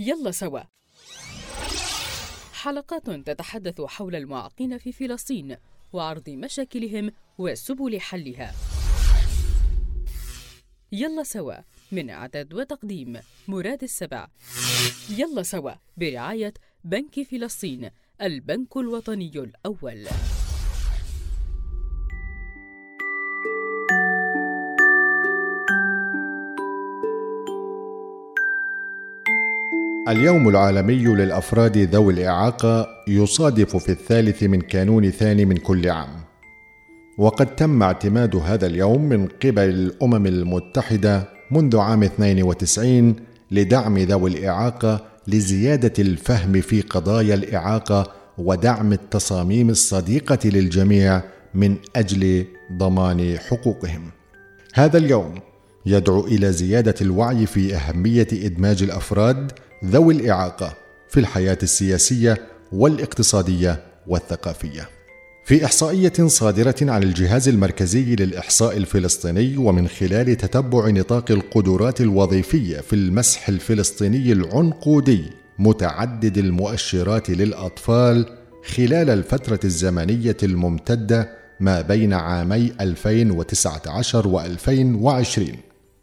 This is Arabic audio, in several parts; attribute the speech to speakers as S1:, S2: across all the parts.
S1: يلا سوا. حلقات تتحدث حول المعاقين في فلسطين وعرض مشاكلهم وسبل حلها. يلا سوا من إعداد وتقديم مراد السبع. يلا سوا برعاية بنك فلسطين البنك الوطني الأول.
S2: اليوم العالمي للأفراد ذوي الإعاقة يصادف في الثالث من كانون ثاني من كل عام وقد تم اعتماد هذا اليوم من قبل الأمم المتحدة منذ عام 92 لدعم ذوي الإعاقة لزيادة الفهم في قضايا الإعاقة ودعم التصاميم الصديقة للجميع من أجل ضمان حقوقهم. هذا اليوم يدعو إلى زيادة الوعي في أهمية إدماج الأفراد ذوي الإعاقة في الحياة السياسية والاقتصادية والثقافية. في إحصائية صادرة عن الجهاز المركزي للإحصاء الفلسطيني ومن خلال تتبع نطاق القدرات الوظيفية في المسح الفلسطيني العنقودي متعدد المؤشرات للأطفال خلال الفترة الزمنية الممتدة ما بين عامي 2019 و 2020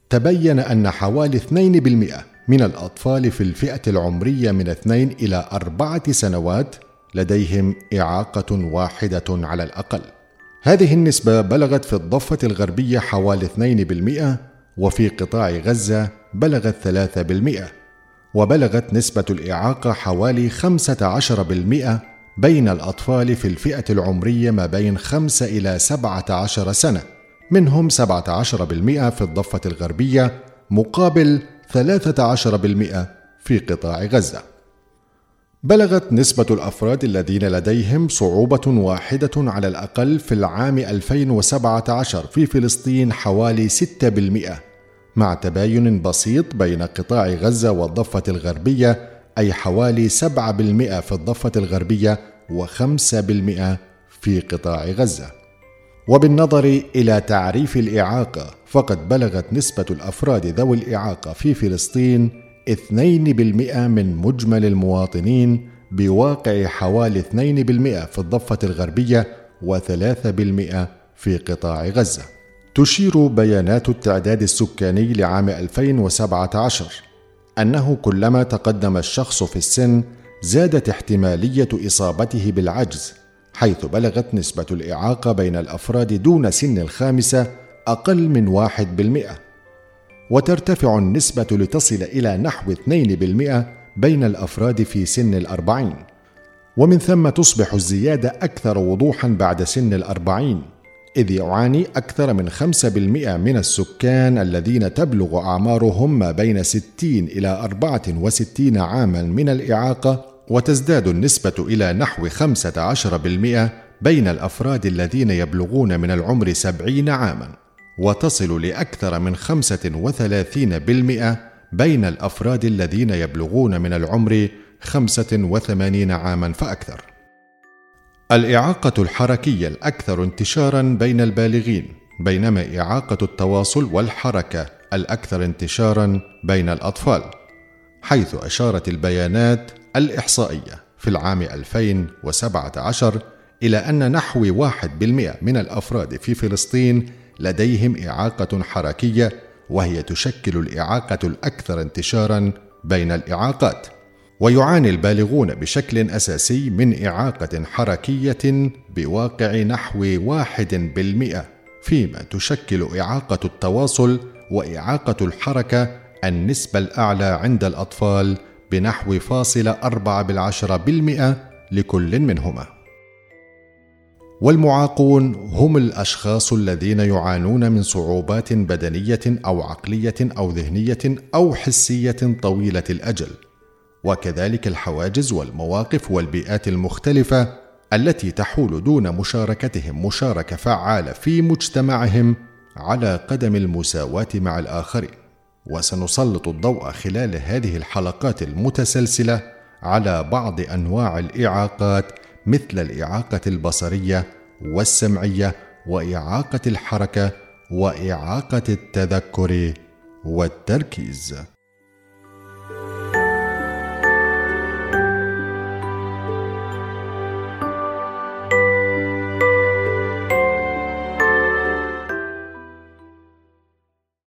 S2: تبين أن حوالي 2% من الأطفال في الفئة العمرية من اثنين إلى أربعة سنوات لديهم إعاقة واحدة على الأقل. هذه النسبة بلغت في الضفة الغربية حوالي 2% وفي قطاع غزة بلغت 3% وبلغت نسبة الإعاقة حوالي 15% بين الأطفال في الفئة العمرية ما بين 5 إلى 17 سنة منهم 17% في الضفة الغربية مقابل 13% في قطاع غزة. بلغت نسبة الأفراد الذين لديهم صعوبة واحدة على الأقل في العام 2017 في فلسطين حوالي 6% مع تباين بسيط بين قطاع غزة والضفة الغربية أي حوالي 7% في الضفة الغربية و5% في قطاع غزة. وبالنظر إلى تعريف الإعاقة فقد بلغت نسبة الأفراد ذوي الإعاقة في فلسطين 2% من مجمل المواطنين بواقع حوالي 2% في الضفة الغربية و3% في قطاع غزة. تشير بيانات التعداد السكاني لعام 2017 أنه كلما تقدم الشخص في السن زادت احتمالية إصابته بالعجز حيث بلغت نسبة الإعاقة بين الأفراد دون سن الخامسة أقل من واحد بالمئة. وترتفع النسبة لتصل إلى نحو اثنين بالمئة بين الأفراد في سن الأربعين. ومن ثم تصبح الزيادة أكثر وضوحا بعد سن الأربعين إذ يعاني أكثر من خمسة بالمئة من السكان الذين تبلغ أعمارهم ما بين ستين إلى أربعة وستين عاما من الإعاقة وتزداد النسبة إلى نحو 15% بين الأفراد الذين يبلغون من العمر 70 عاما وتصل لأكثر من 35% بين الأفراد الذين يبلغون من العمر 85 عاما فأكثر. الإعاقة الحركية الأكثر انتشارا بين البالغين بينما إعاقة التواصل والحركة الأكثر انتشارا بين الأطفال حيث أشارت البيانات الإحصائية في العام 2017 إلى أن نحو واحد بالمئة من الأفراد في فلسطين لديهم إعاقة حركية وهي تشكل الإعاقة الأكثر انتشارا بين الإعاقات. ويعاني البالغون بشكل أساسي من إعاقة حركية بواقع نحو واحد بالمئة فيما تشكل إعاقة التواصل وإعاقة الحركة النسبة الأعلى عند الأطفال بنحو فاصل أربعة بالعشرة بالمئة لكل منهما. والمعاقون هم الأشخاص الذين يعانون من صعوبات بدنية أو عقلية أو ذهنية أو حسية طويلة الأجل وكذلك الحواجز والمواقف والبيئات المختلفة التي تحول دون مشاركتهم مشاركة فعالة في مجتمعهم على قدم المساواة مع الآخرين. وسنسلط الضوء خلال هذه الحلقات المتسلسلة على بعض أنواع الإعاقات مثل الإعاقة البصرية والسمعية وإعاقة الحركة وإعاقة التذكر والتركيز.